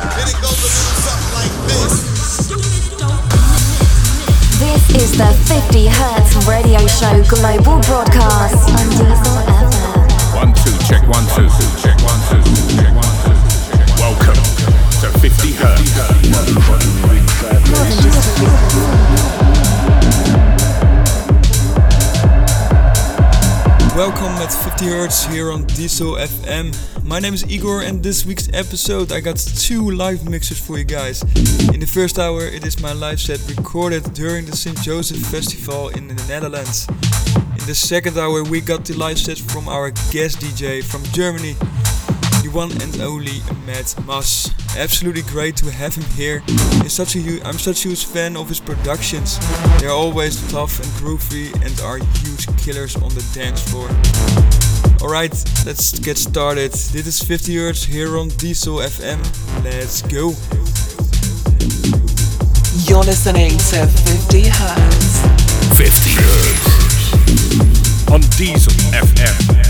And it goes a little something like this. This is the 50 Hertz radio show global broadcast on Diesel FM. One, two, check one, two, check one, two, check one, two. Welcome to 50 Hertz. More than just Welcome at 50 Hertz here on Diesel FM. My name is Igor, and this week's episode I got two live mixes for you guys. In the first hour, it is my live set recorded during the St. Joseph Festival in the Netherlands. In the second hour, we got the live set from our guest DJ from Germany, the one and only Matt Mas. Absolutely great to have him here. He's such a I'm such a huge fan of his productions. They're always tough and groovy and are huge killers on the dance floor. Alright, let's get started. This is 50 Hertz here on Diesel FM. Let's go. You're listening to 50 Hertz. 50 Hertz. On Diesel FM.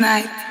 night.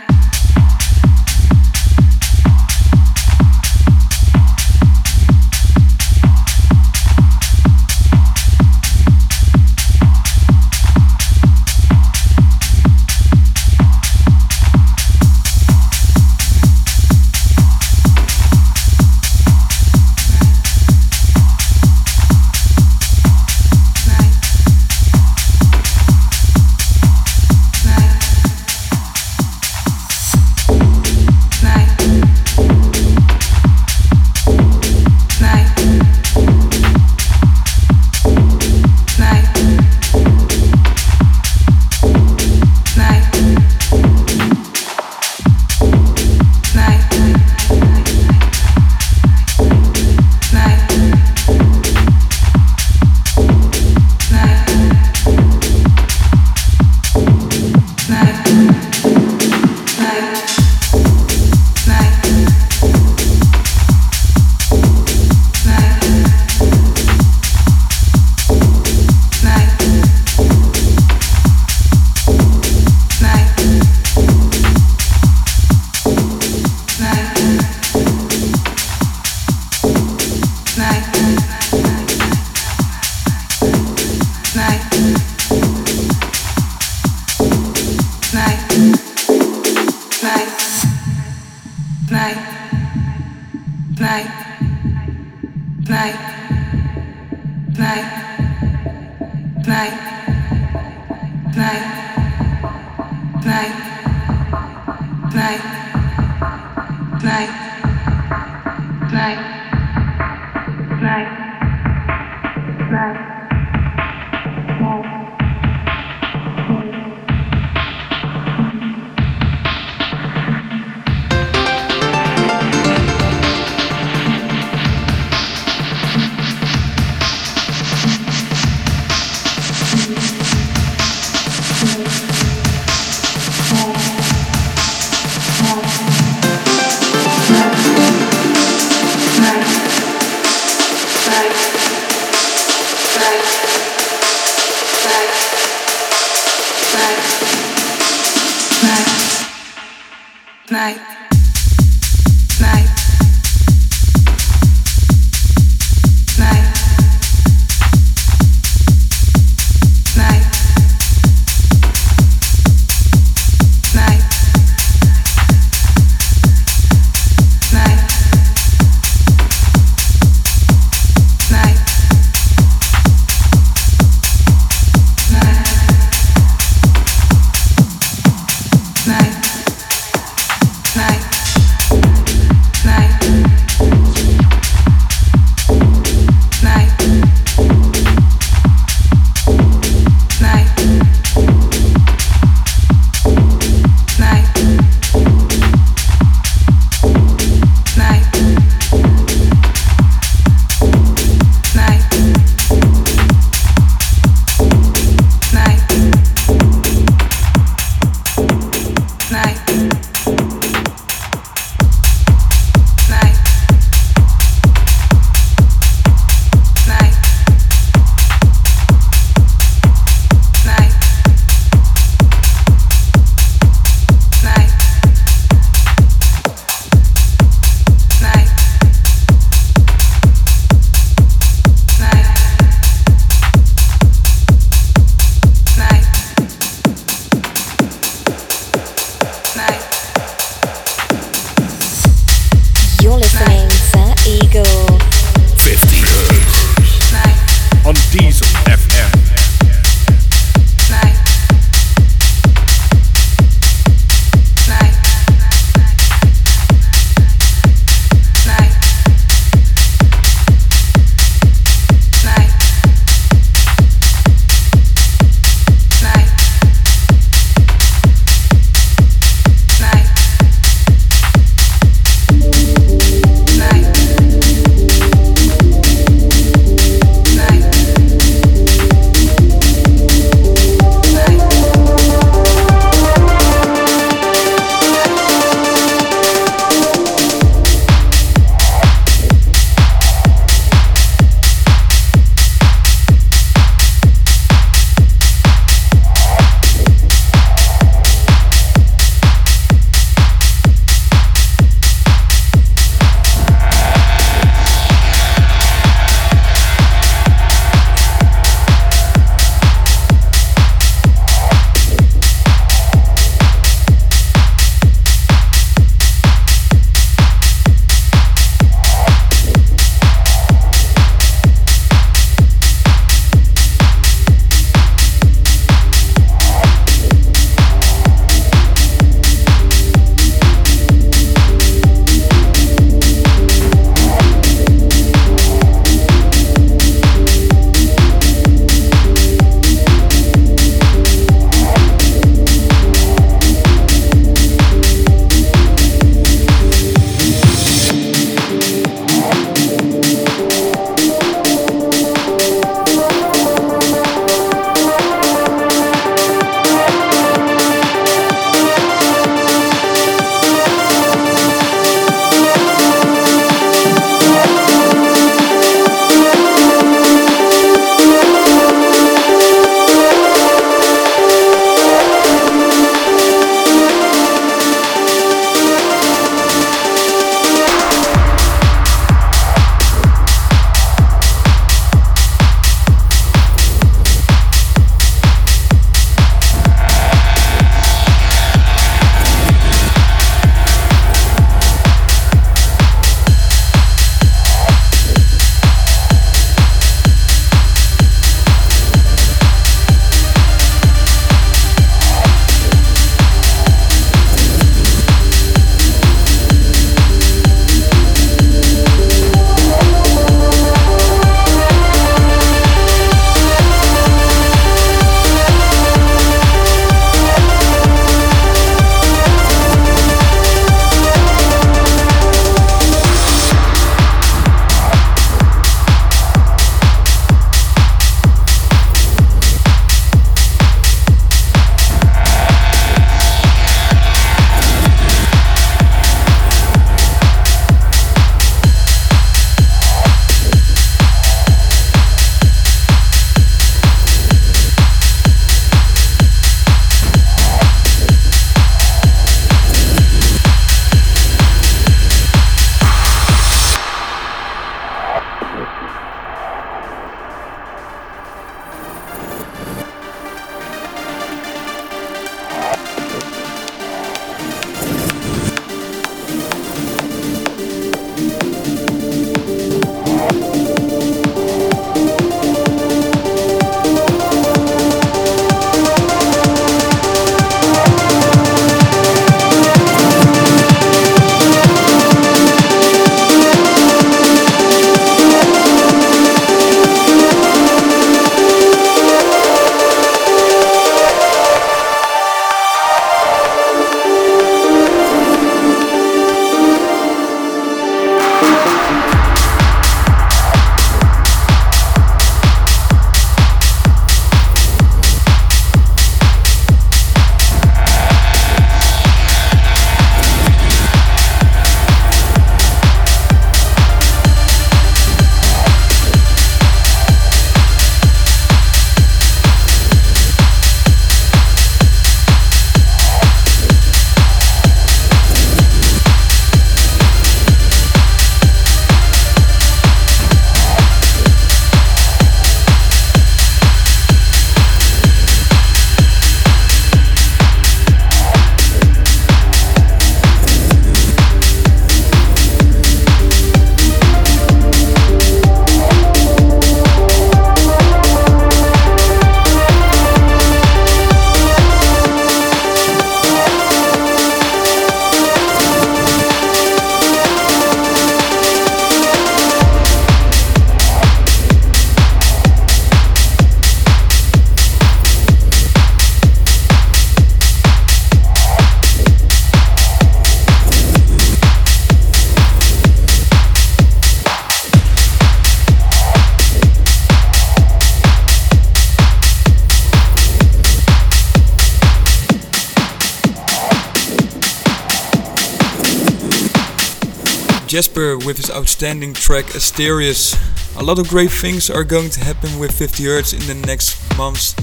Outstanding track Asterius. A lot of great things are going to happen with 50 Hertz in the next months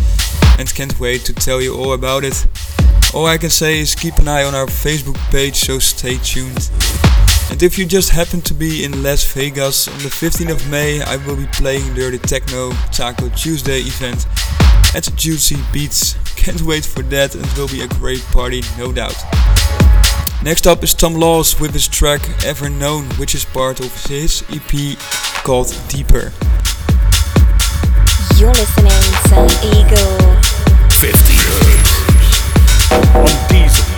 and can't wait to tell you all about it. All I can say is keep an eye on our Facebook page, so stay tuned. And if you just happen to be in Las Vegas on the 15th of May, I will be playing Dirty Techno Taco Tuesday event at Juicy Beats. Can't wait for that and it will be a great party, no doubt. Next up is Tom Laws with his track Ever Known, which is part of his EP called Deeper. You're listening to Igor. 50 Hertz on Diesel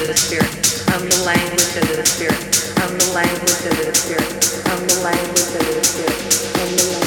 into the spirit. I'm the language of the spirit. I'm the language into the spirit. I'm the language into the spirit. I'm the language.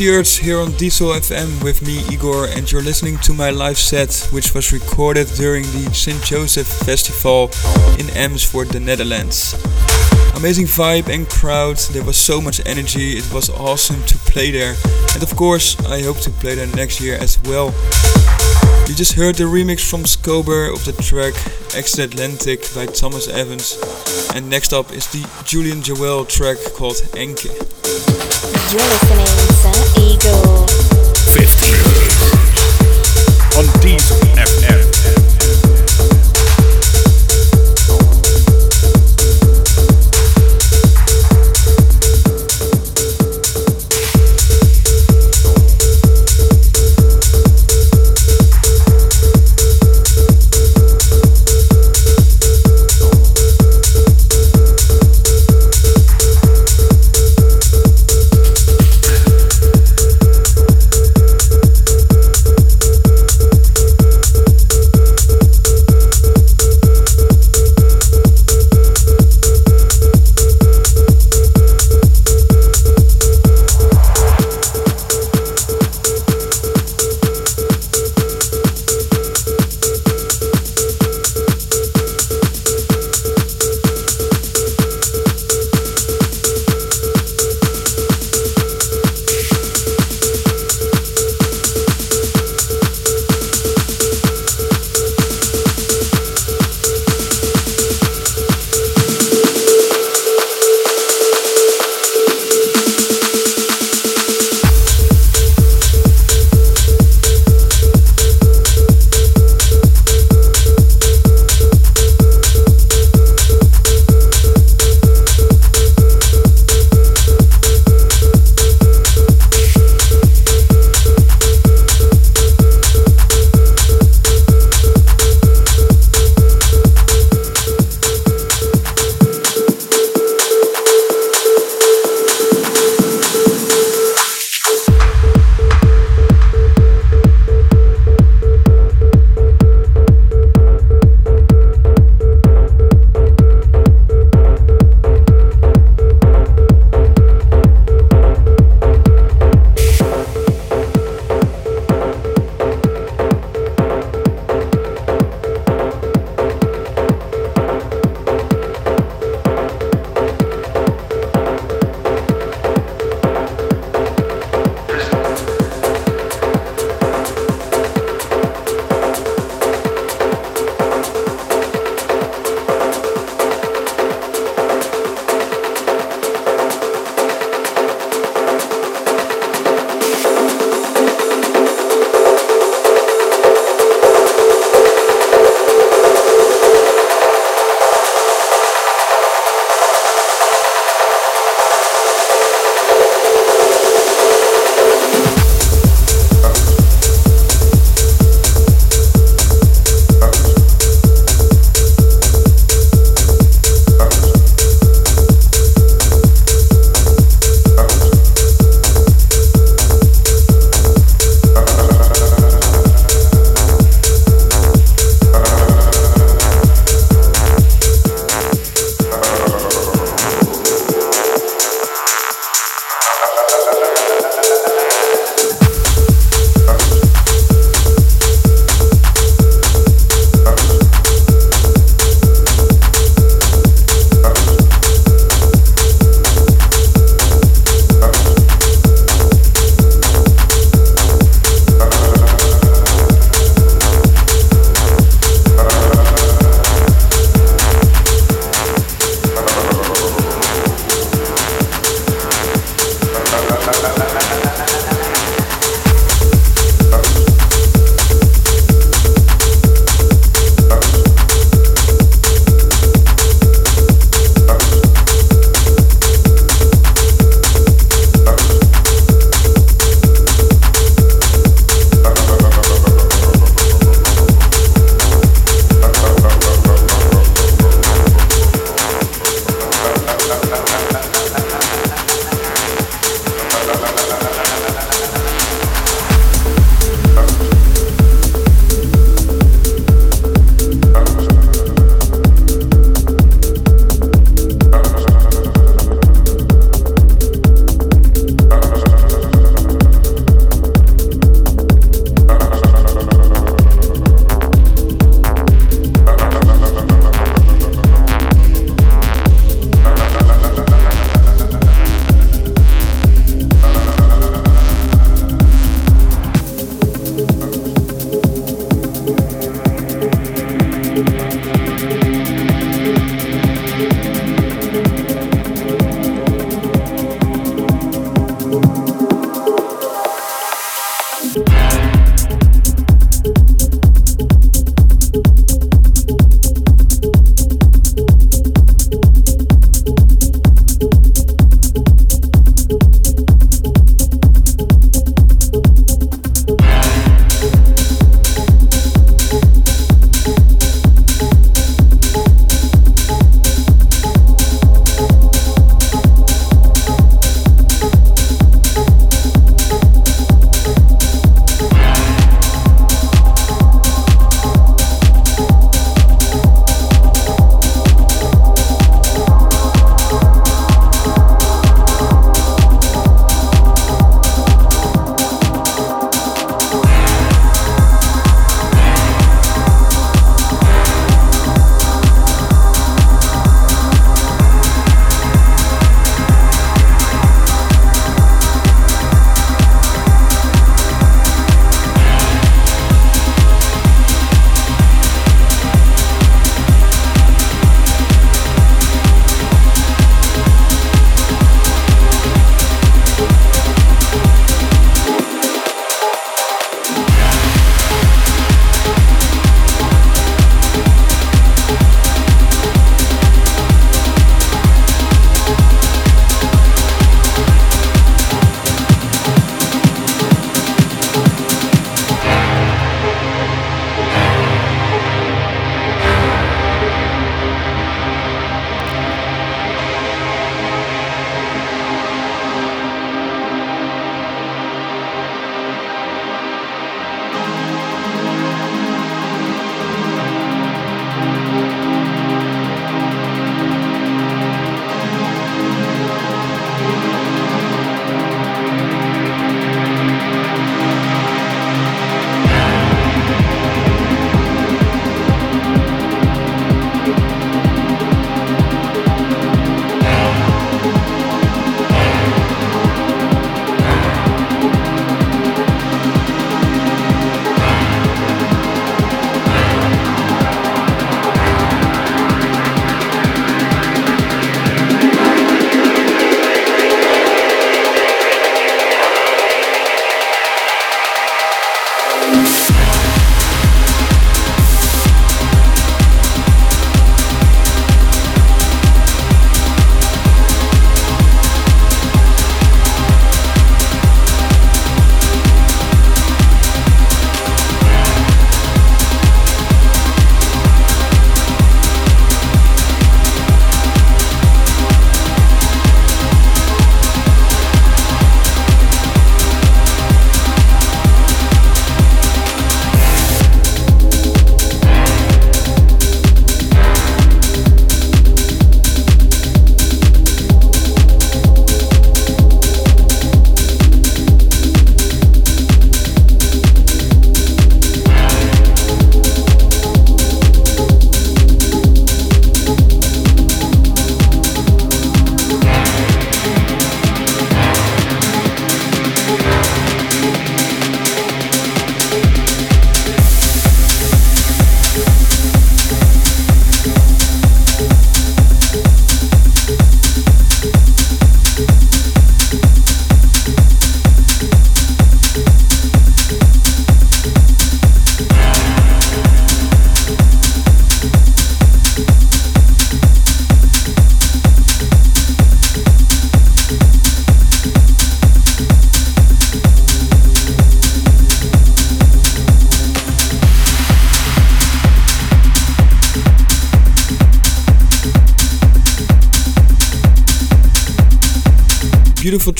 This is 50 Hertz here on Diesel FM with me, Igor, and you're listening to my live set, which was recorded during the St. Joseph Festival in Amersfoort, the Netherlands. Amazing vibe and crowd, there was so much energy, it was awesome to play there. And of course, I hope to play there next year as well. You just heard the remix from Scober of the track Extra Atlantic by Thomas Evans. And next up is the Julian Jeweil track called Enke. You're listening to Igor. 50 on Diesel FM.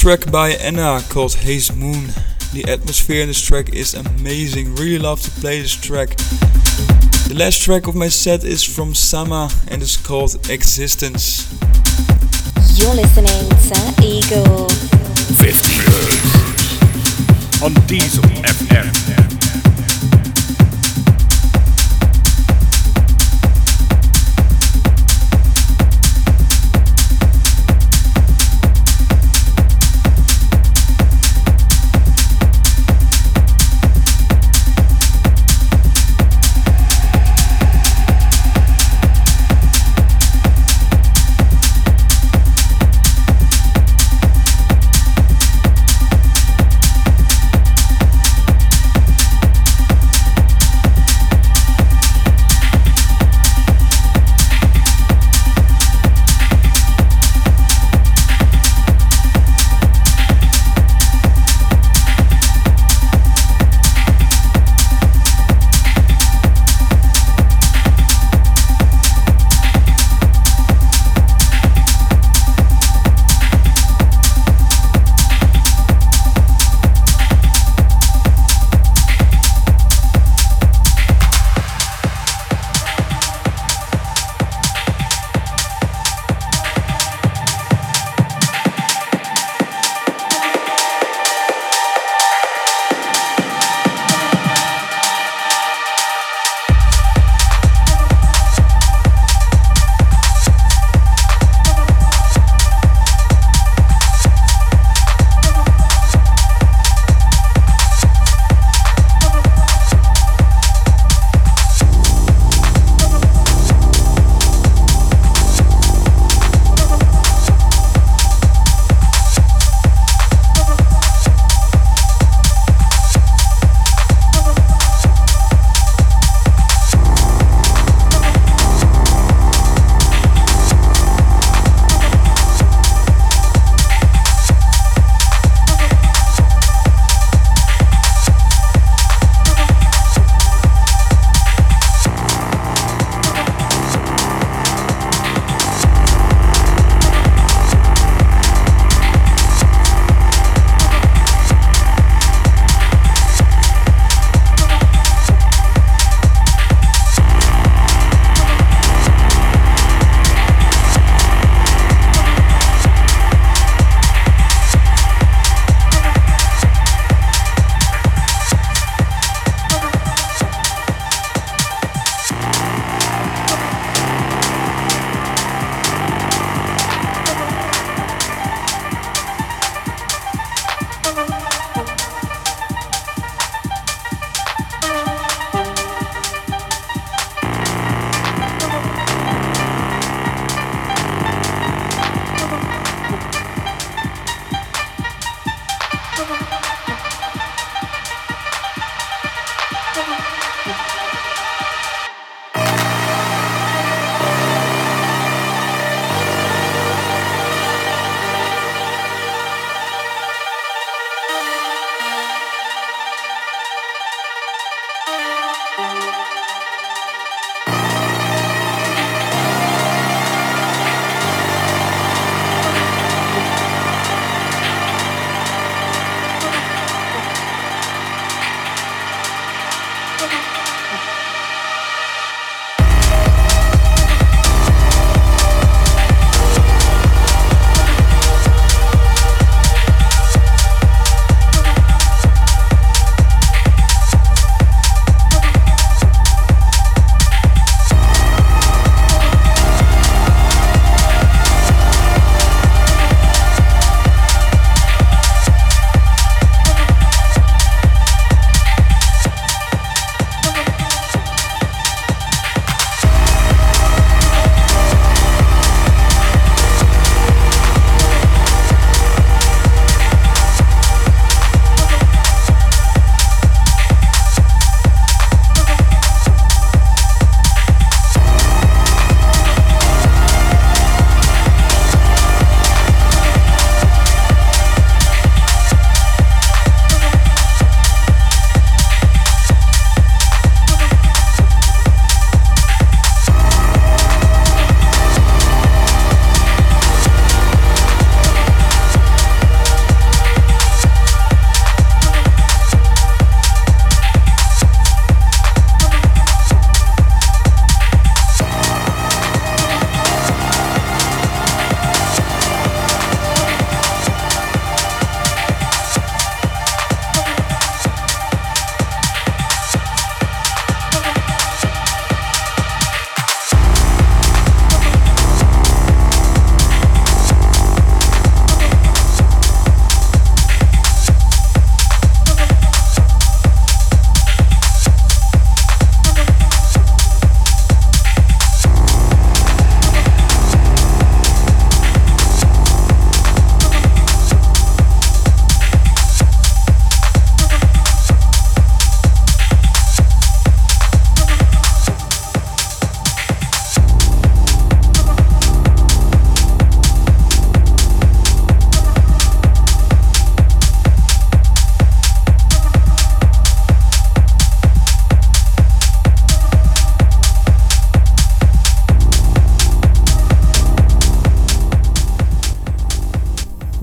Track by Anna called Haze Moon. The atmosphere in this track is amazing. Really love to play this track. The last track of my set is from Sama and is called Existence. You're listening to Igor. 50 Hertz on Diesel FM.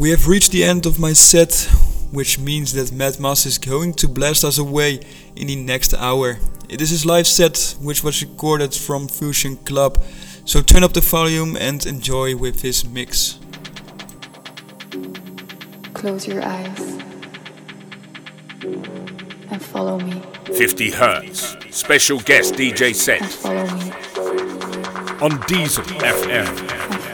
We have reached the end of my set, which means that Matt Mas is going to blast us away in the next hour. It is his live set, which was recorded from Fusion Club, so turn up the volume and enjoy with his mix. Close your eyes and follow me. 50 Hertz. Special guest DJ And set follow me. on Diesel FM.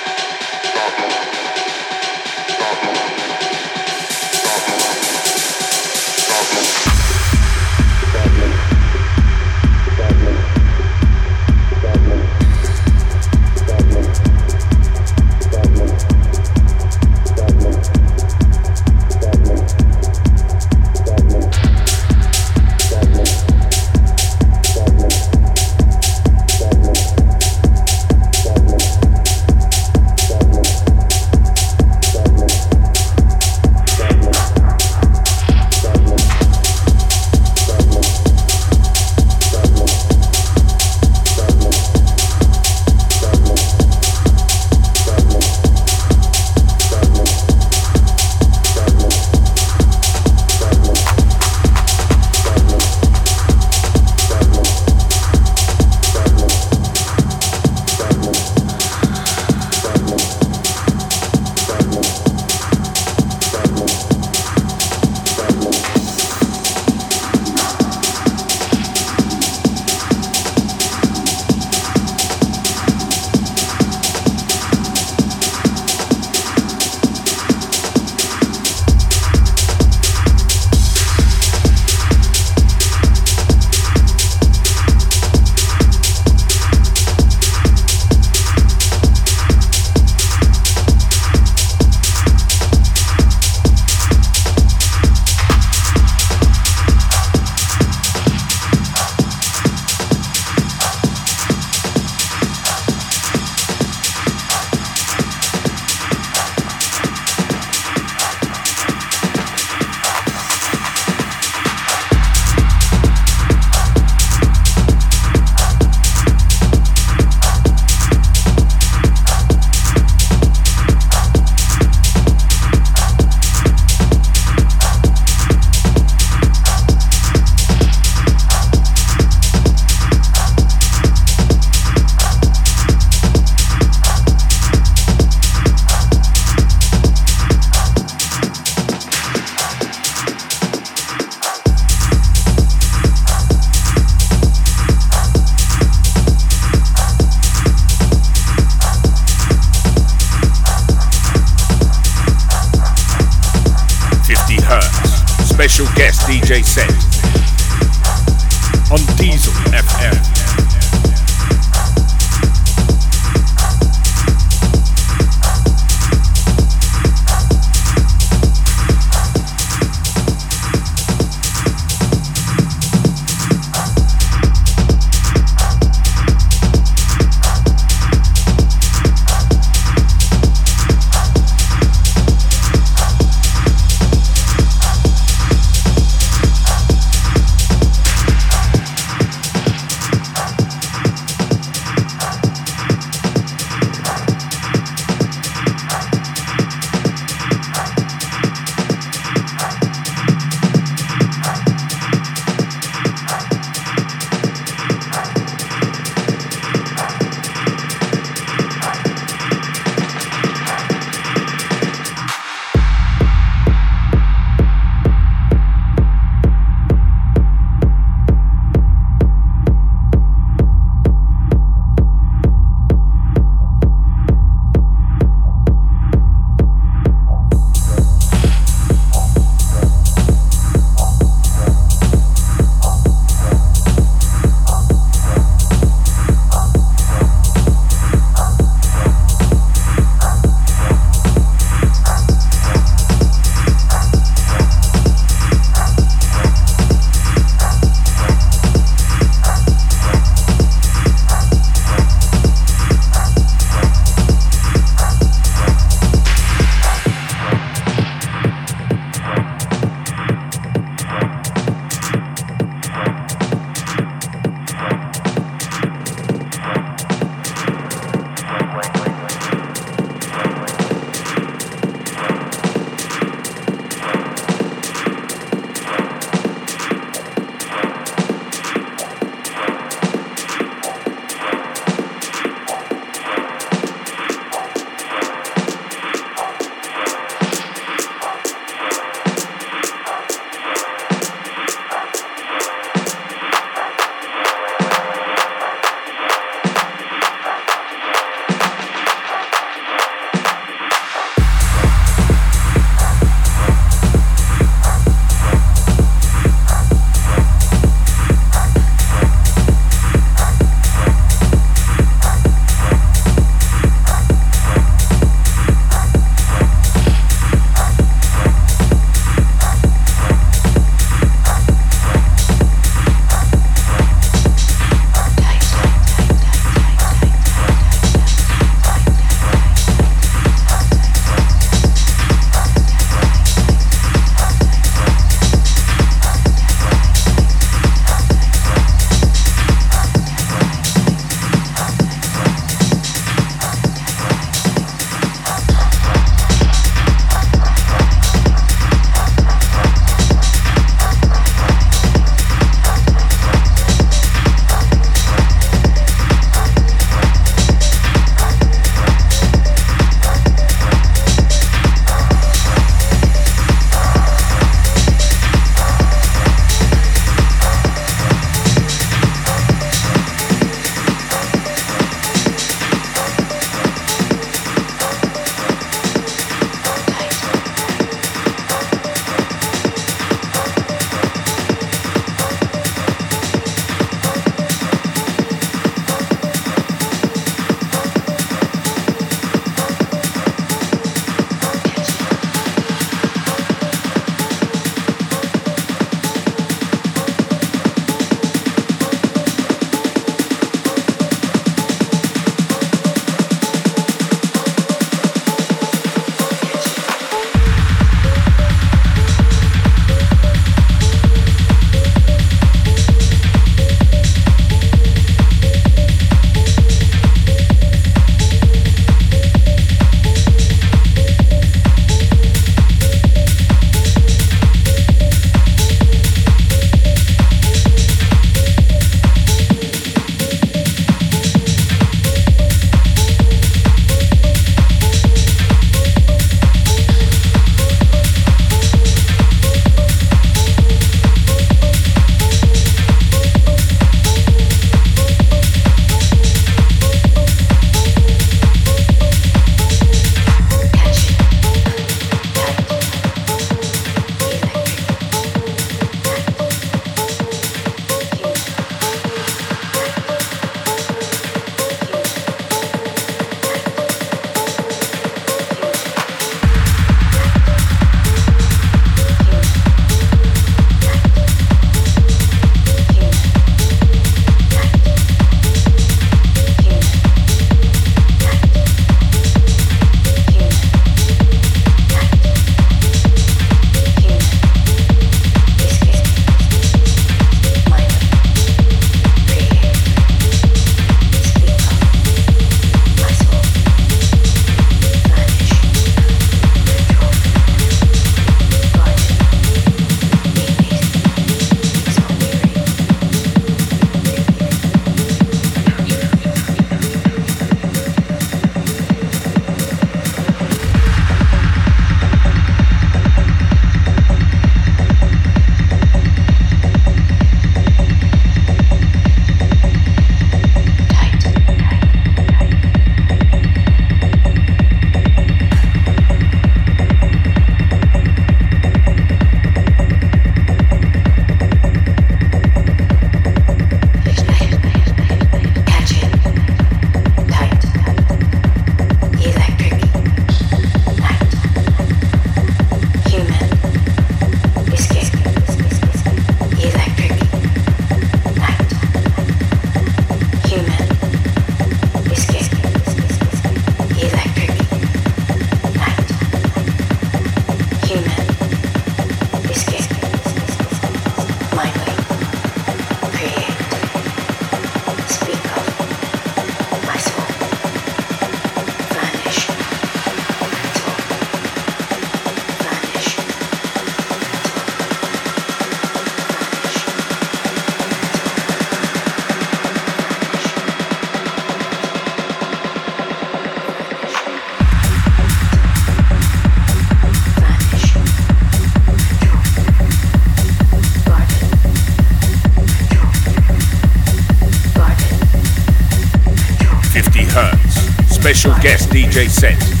Special guest DJ set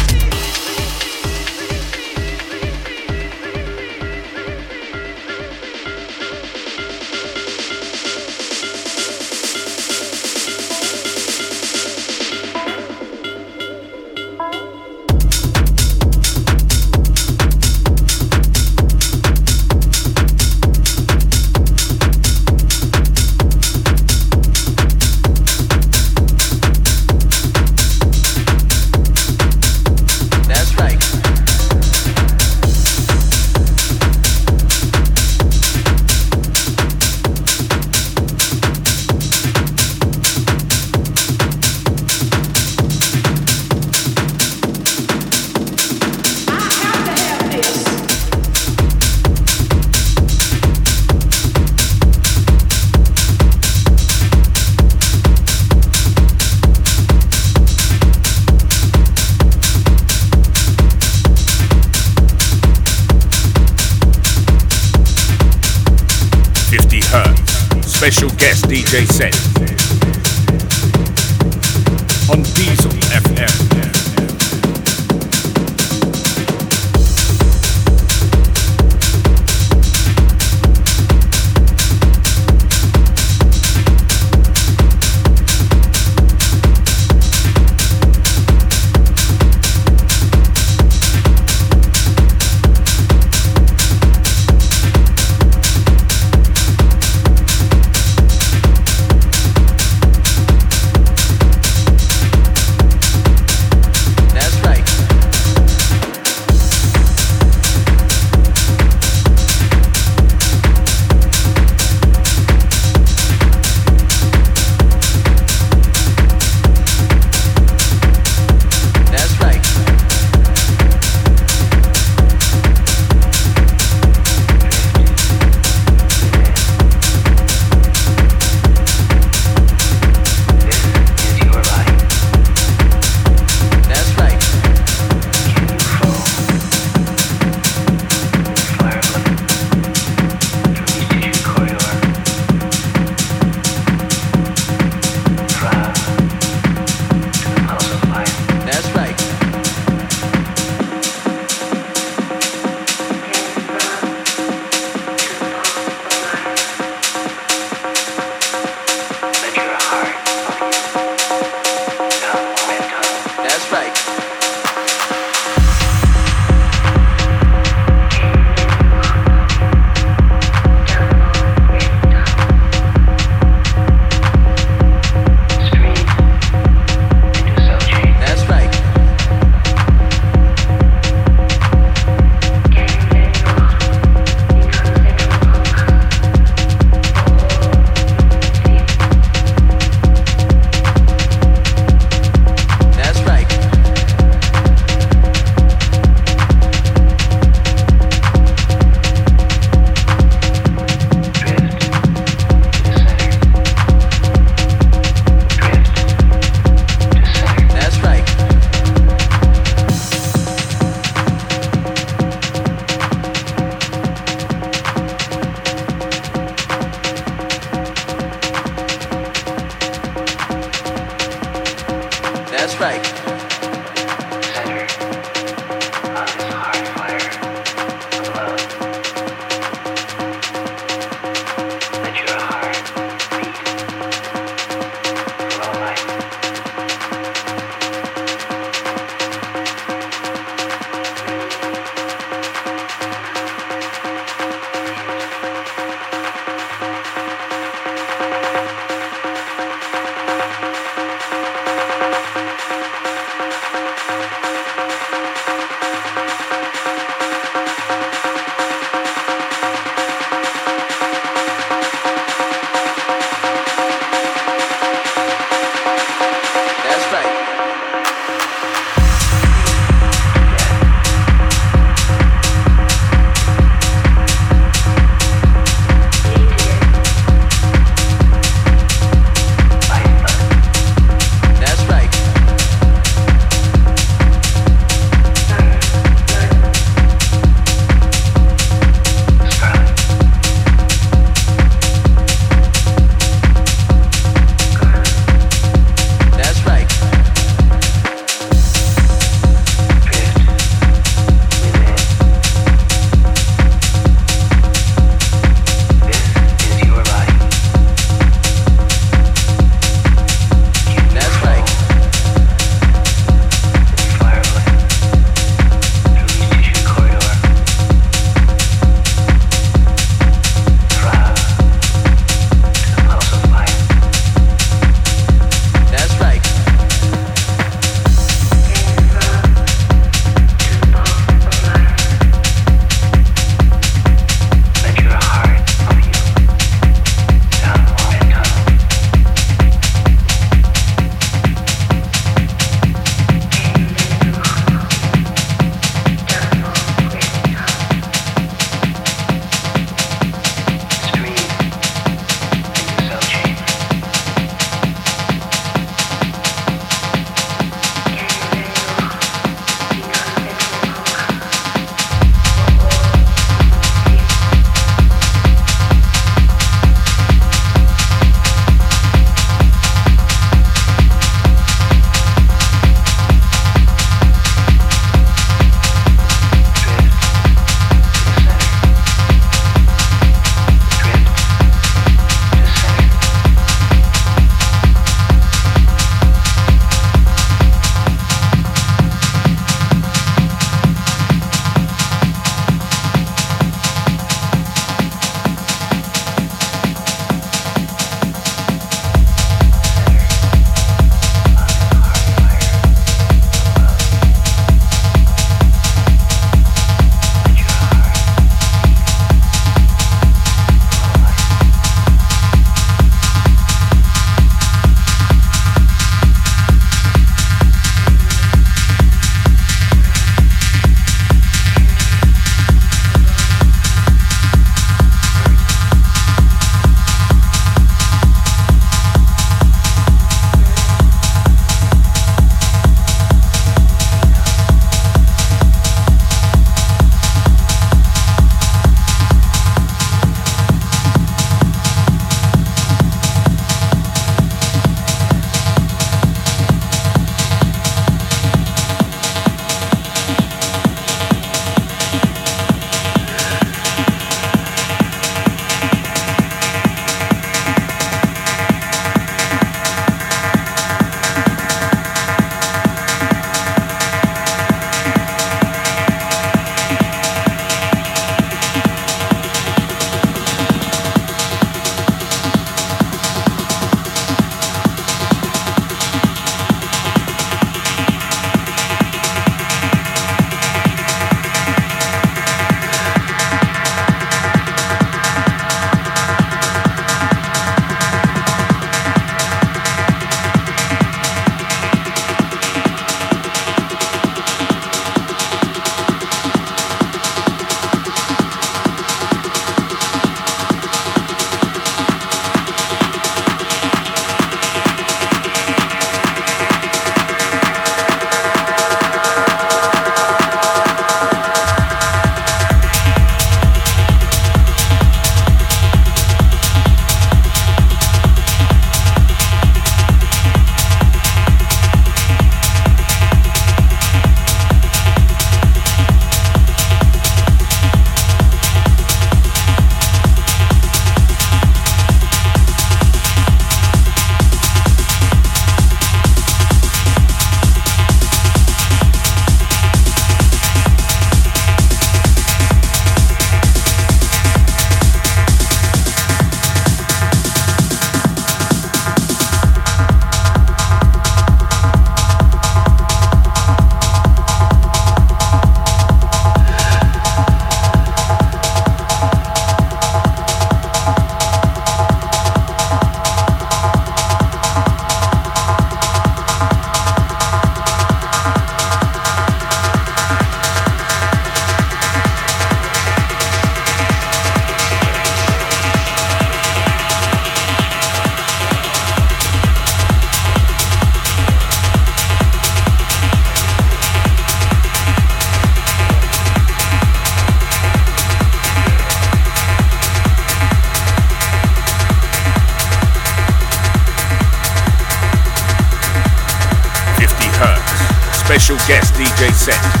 set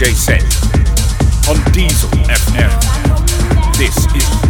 DJ set on Diesel FM. This is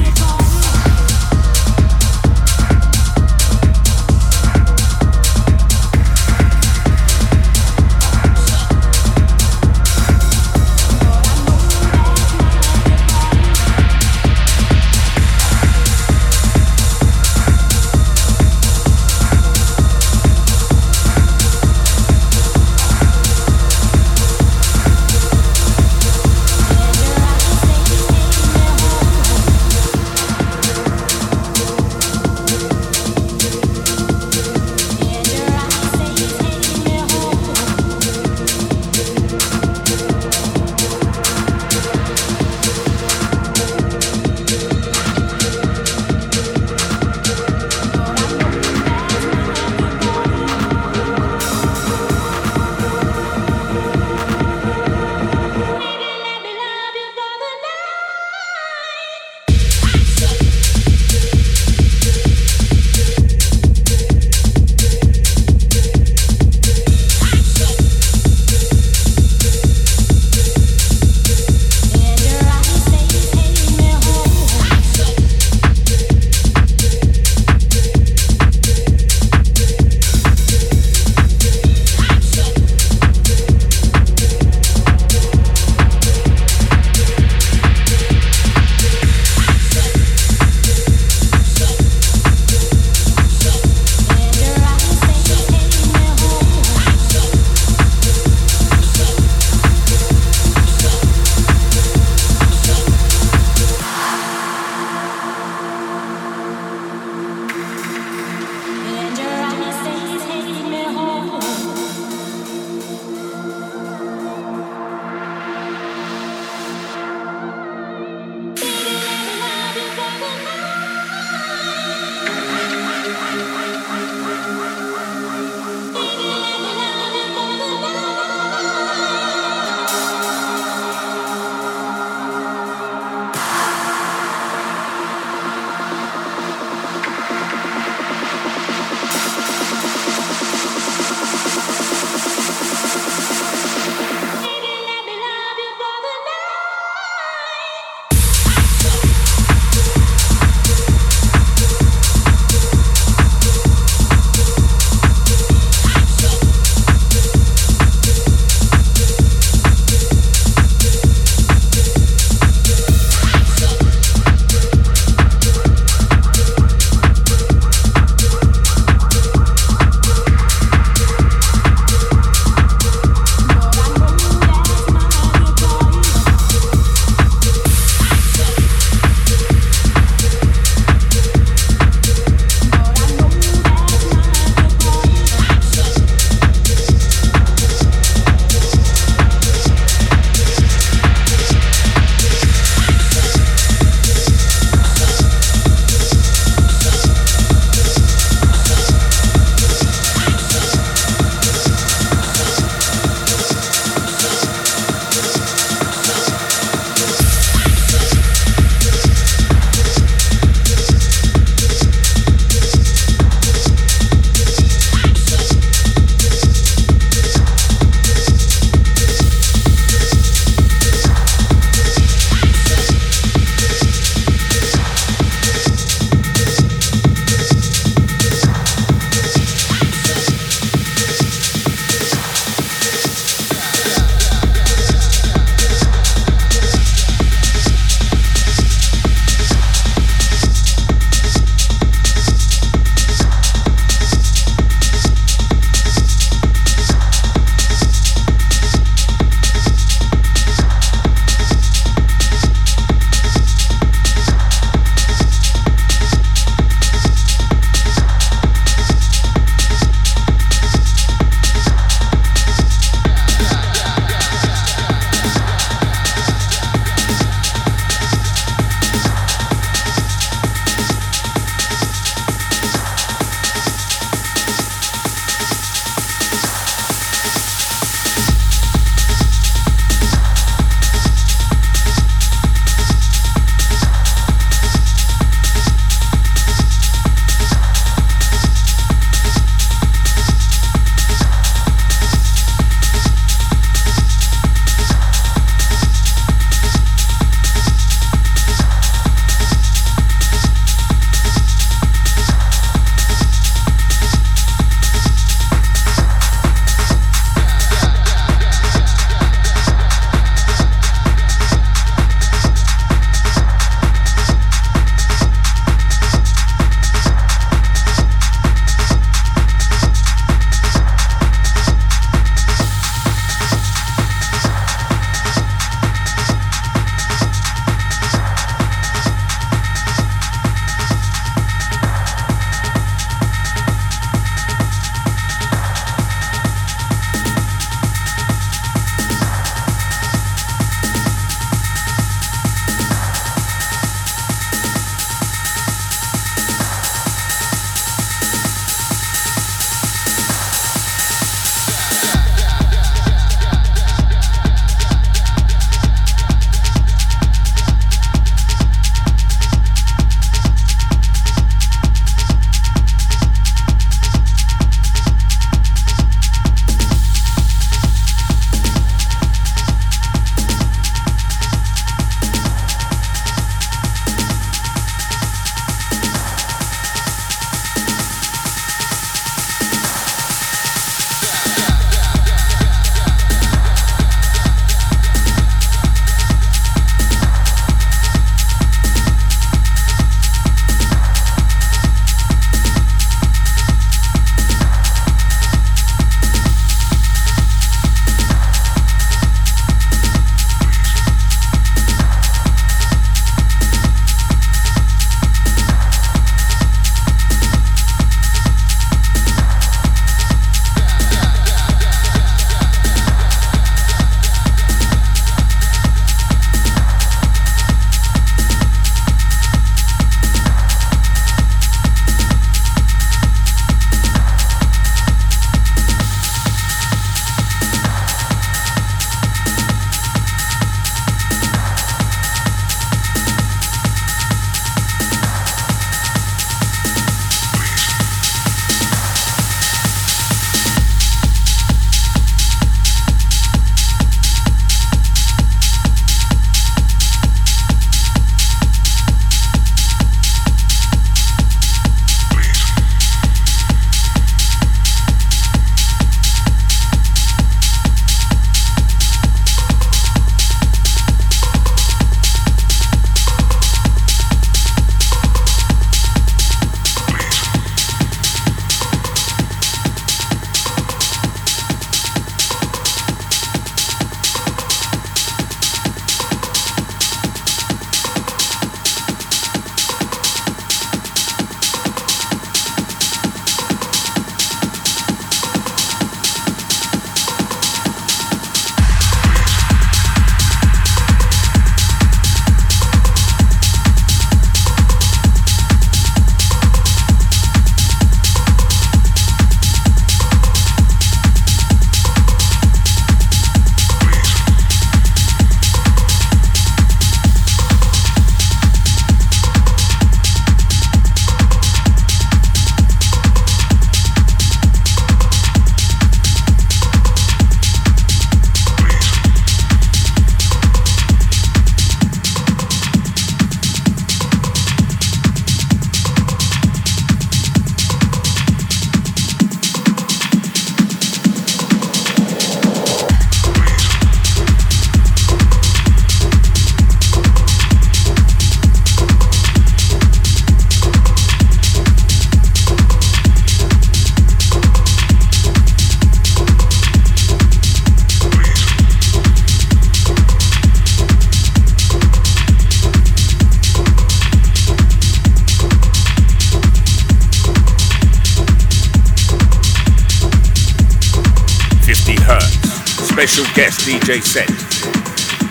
special guest DJ set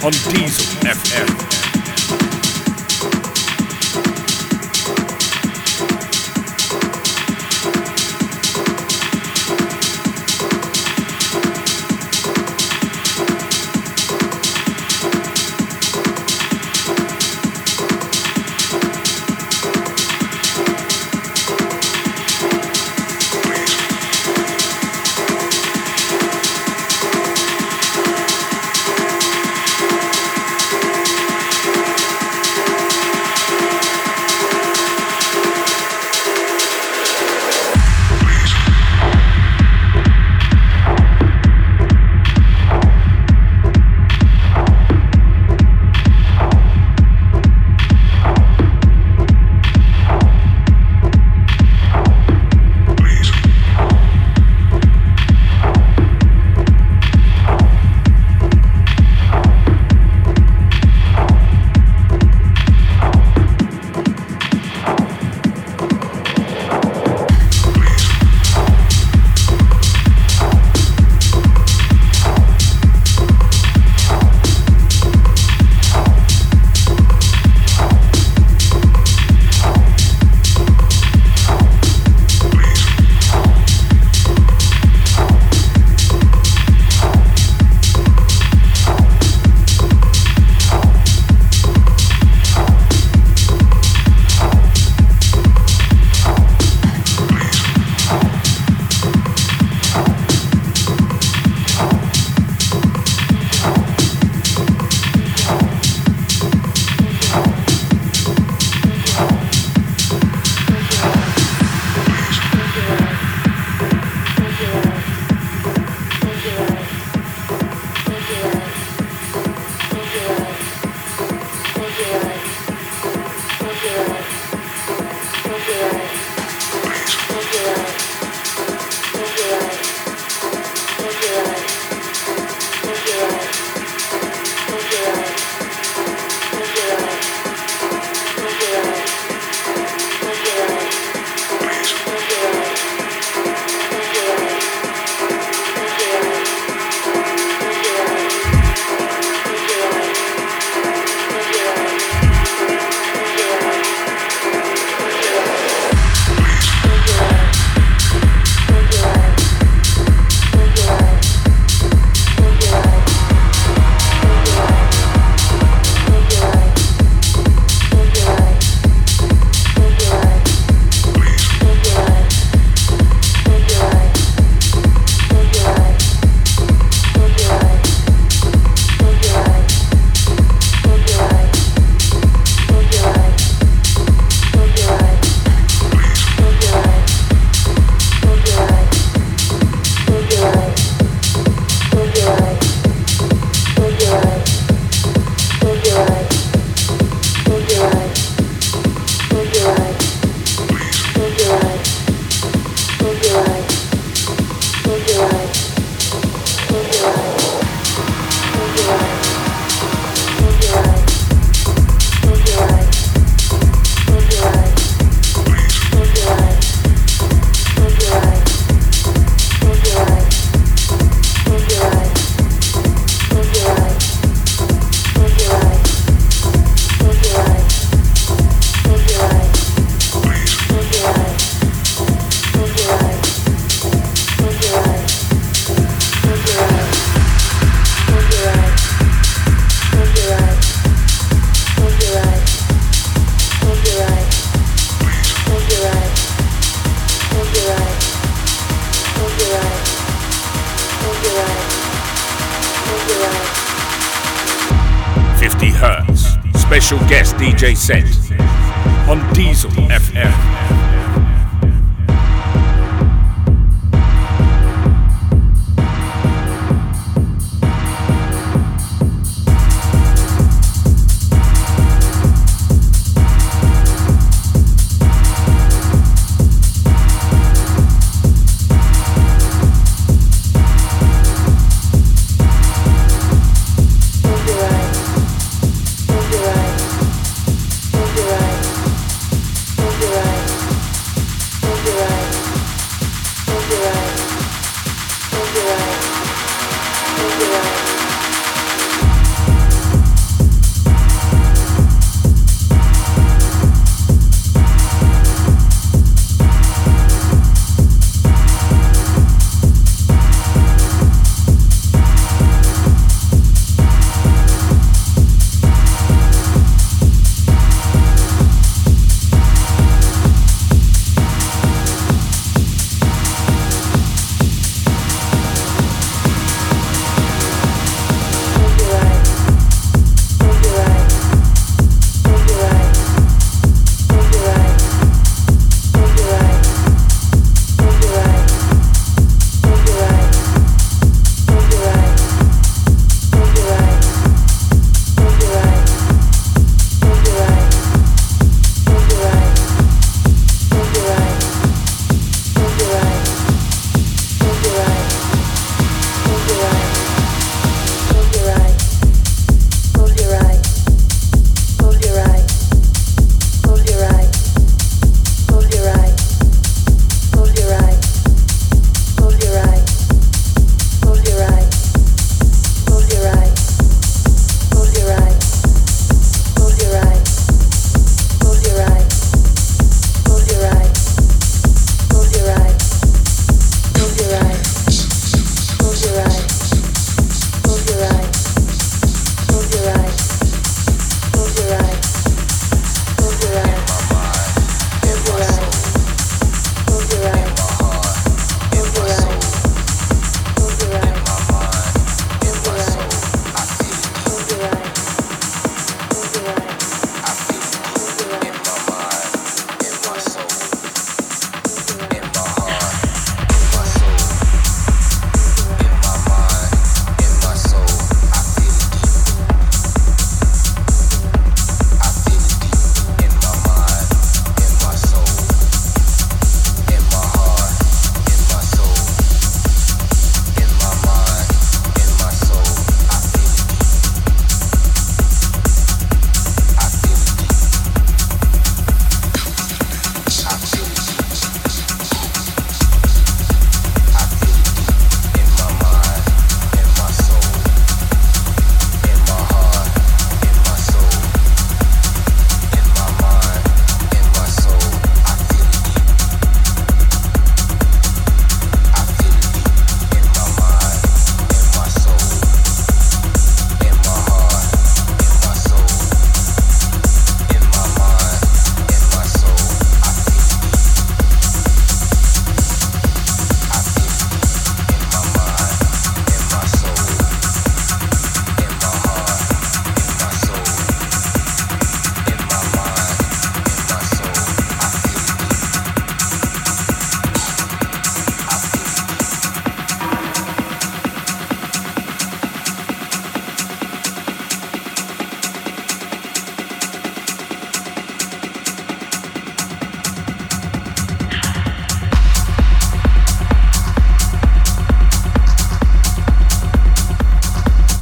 on Diesel FM.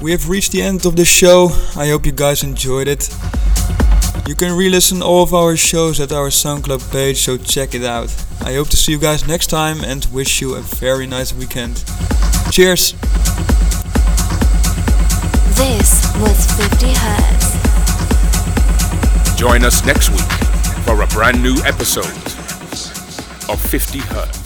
We have reached the end of the show. I hope you guys enjoyed it. You can re-listen all of our shows at our SoundCloud page, so check it out. I hope to see you guys next time and wish you a very nice weekend. Cheers! This was 50 Hertz. Join us next week for a brand new episode of 50 Hertz.